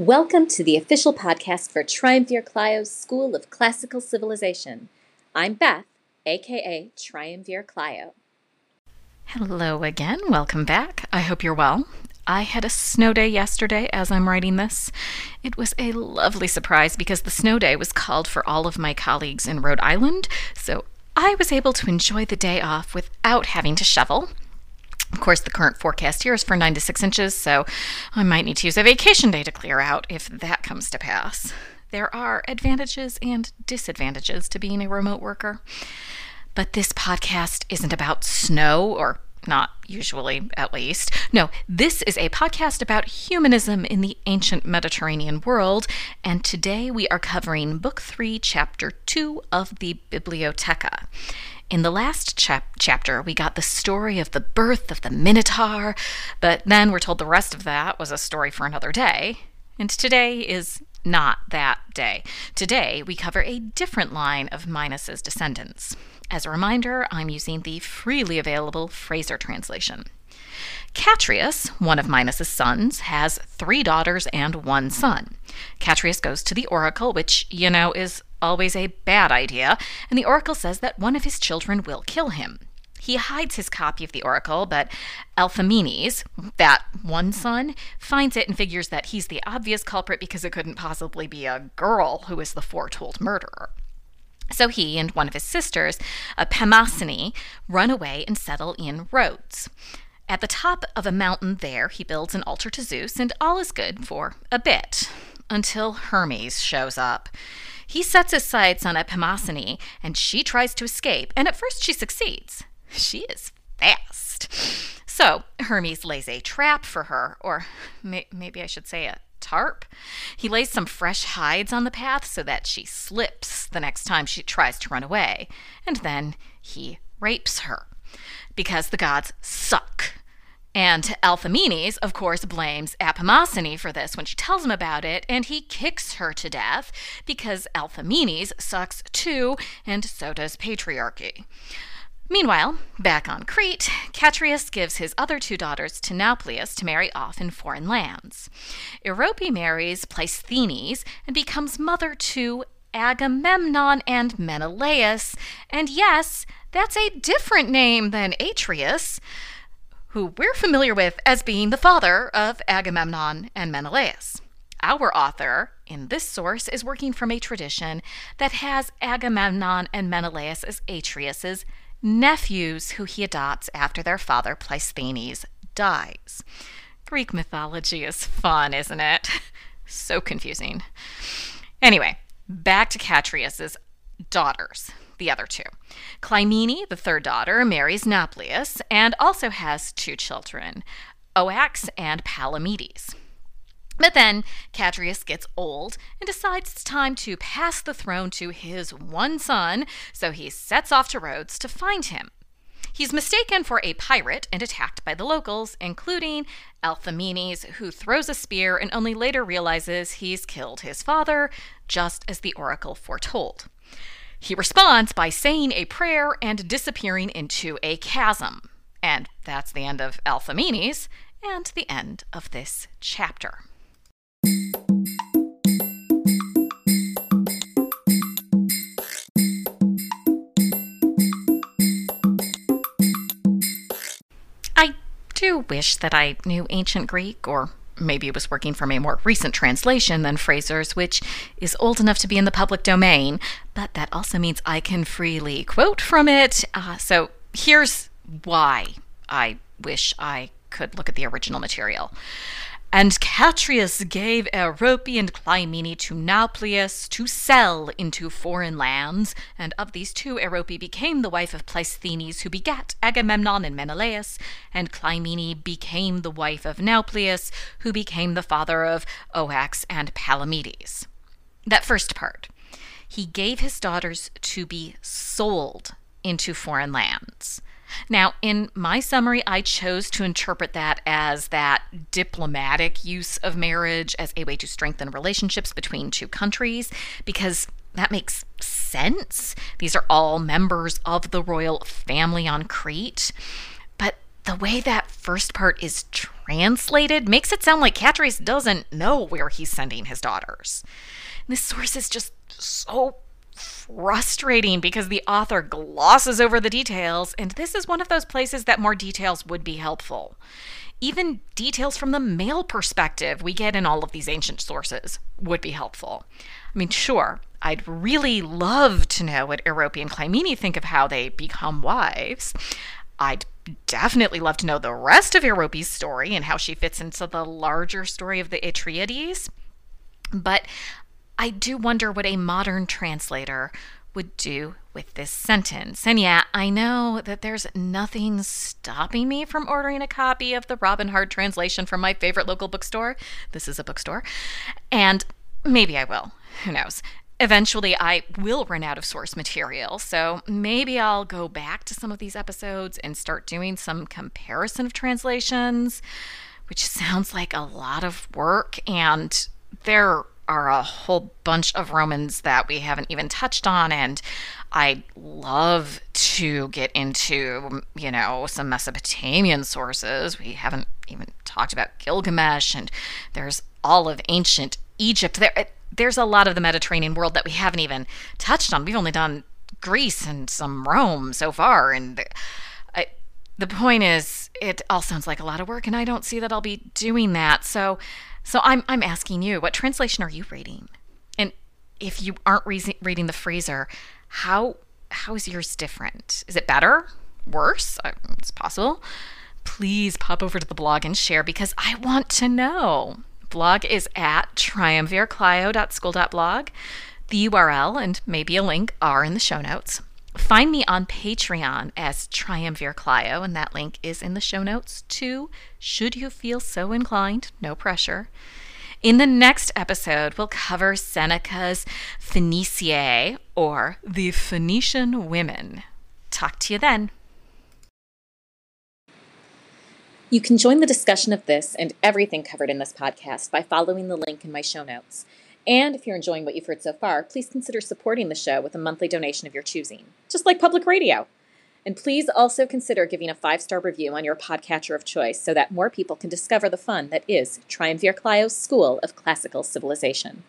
Welcome to the official podcast for Triumvir Clio's School of Classical Civilization. I'm Beth, aka Triumvir Clio. Hello again. Welcome back. I hope you're well. I had a snow day yesterday as I'm writing this. It was a lovely surprise because the snow day was called for all of my colleagues in Rhode Island, so I was able to enjoy the day off without having to shovel. Of course, the current forecast here is for 9 to 6 inches, so I might need to use a vacation day to clear out if that comes to pass. There are advantages and disadvantages to being a remote worker. But this podcast isn't about snow, or not usually at least. No, this is a podcast about humanism in the ancient Mediterranean world, and today we are covering Book 3, Chapter 2 of the Bibliotheca. In the last chap- chapter, we got the story of the birth of the Minotaur, but then we're told the rest of that was a story for another day. And today is not that day. Today, we cover a different line of Minos's descendants. As a reminder, I'm using the freely available Frazer translation. Catreus, one of Minos's sons, has three daughters and one son. Catreus goes to the oracle, which, you know, is always a bad idea, and the oracle says that one of his children will kill him. He hides his copy of the oracle, but Althaemenes, that one son, finds it and figures that he's the obvious culprit because it couldn't possibly be a girl who is the foretold murderer. So he and one of his sisters, a run away and settle in Rhodes. At the top of a mountain there, he builds an altar to Zeus, and all is good for a bit, until Hermes shows up. He sets his sights on Apemosyne, and she tries to escape, and at first she succeeds. She is fast. So Hermes lays a trap for her, or may- maybe I should say a tarp. He lays some fresh hides on the path so that she slips the next time she tries to run away, and then he rapes her. Because the gods suck. And Althaemenes, of course, blames Apemosyne for this when she tells him about it, and he kicks her to death because Althaemenes sucks too, and so does patriarchy. Meanwhile, back on Crete, Catreus gives his other two daughters to Nauplius to marry off in foreign lands. Aerope marries Pleisthenes and becomes mother to Agamemnon and Menelaus, and yes, that's a different name than Atreus who we're familiar with as being the father of Agamemnon and Menelaus. Our author in this source is working from a tradition that has Agamemnon and Menelaus as Atreus's nephews who he adopts after their father Pleisthenes dies. Greek mythology is fun, isn't it? so confusing. Anyway, back to Catreus's daughters the other two. Clymene, the third daughter, marries Nauplius and also has two children, Oeax and Palamedes. But then Catreus gets old and decides it's time to pass the throne to his one son, so he sets off to Rhodes to find him. He's mistaken for a pirate and attacked by the locals, including Althaemenes, who throws a spear and only later realizes he's killed his father, just as the oracle foretold. He responds by saying a prayer and disappearing into a chasm. And that's the end of Althaemenes and the end of this chapter. Do wish that I knew ancient Greek or maybe it was working from a more recent translation than Frazer's, which is old enough to be in the public domain, but that also means I can freely quote from it. Uh, so here's why I wish I could look at the original material. And Catreus gave Aerope and Clymene to Nauplius to sell into foreign lands, and of these two Aerope became the wife of Pleisthenes, who begat Agamemnon and Menelaus, and Clymene became the wife of Nauplius, who became the father of Oeax and Palamedes. That first part. He gave his daughters to be sold into foreign lands. Now, in my summary, I chose to interpret that as that diplomatic use of marriage as a way to strengthen relationships between two countries because that makes sense. These are all members of the royal family on Crete. But the way that first part is translated makes it sound like Catreus doesn't know where he's sending his daughters. This source is just so frustrating because the author glosses over the details, and this is one of those places that more details would be helpful. Even details from the male perspective we get in all of these ancient sources would be helpful. I mean, sure, I'd really love to know what Aerope and Clymene think of how they become wives. I'd definitely love to know the rest of Aerope's story and how she fits into the larger story of the Atreides. But I do wonder what a modern translator would do with this sentence. And yeah, I know that there's nothing stopping me from ordering a copy of the Robin Hard translation from my favorite local bookstore. This is a bookstore. And maybe I will. Who knows? Eventually, I will run out of source material, so maybe I'll go back to some of these episodes and start doing some comparison of translations, which sounds like a lot of work, and there are a whole bunch of Romans that we haven't even touched on. And I'd love to get into, you know, some Mesopotamian sources. We haven't even talked about Gilgamesh, and there's all of ancient Egypt. There, there's a lot of the Mediterranean world that we haven't even touched on. We've only done Greece and some Rome so far. And I, the point is, it all sounds like a lot of work, and I don't see that I'll be doing that. So, so I'm I'm asking you, what translation are you reading? And if you aren't re- reading the Frazer, how how is yours different? Is it better? Worse? Uh, it's possible. Please pop over to the blog and share because I want to know. Blog is at triumvirclio.school.blog. The URL and maybe a link are in the show notes. Find me on Patreon as Triumvir Clio, and that link is in the show notes too, should you feel so inclined. No pressure. In the next episode, we'll cover Seneca's Phoenissae, or the Phoenician women. Talk to you then. You can join the discussion of this and everything covered in this podcast by following the link in my show notes. And if you're enjoying what you've heard so far, please consider supporting the show with a monthly donation of your choosing, just like public radio. And please also consider giving a five star review on your podcatcher of choice so that more people can discover the fun that is Triumvir Clio's School of Classical Civilization.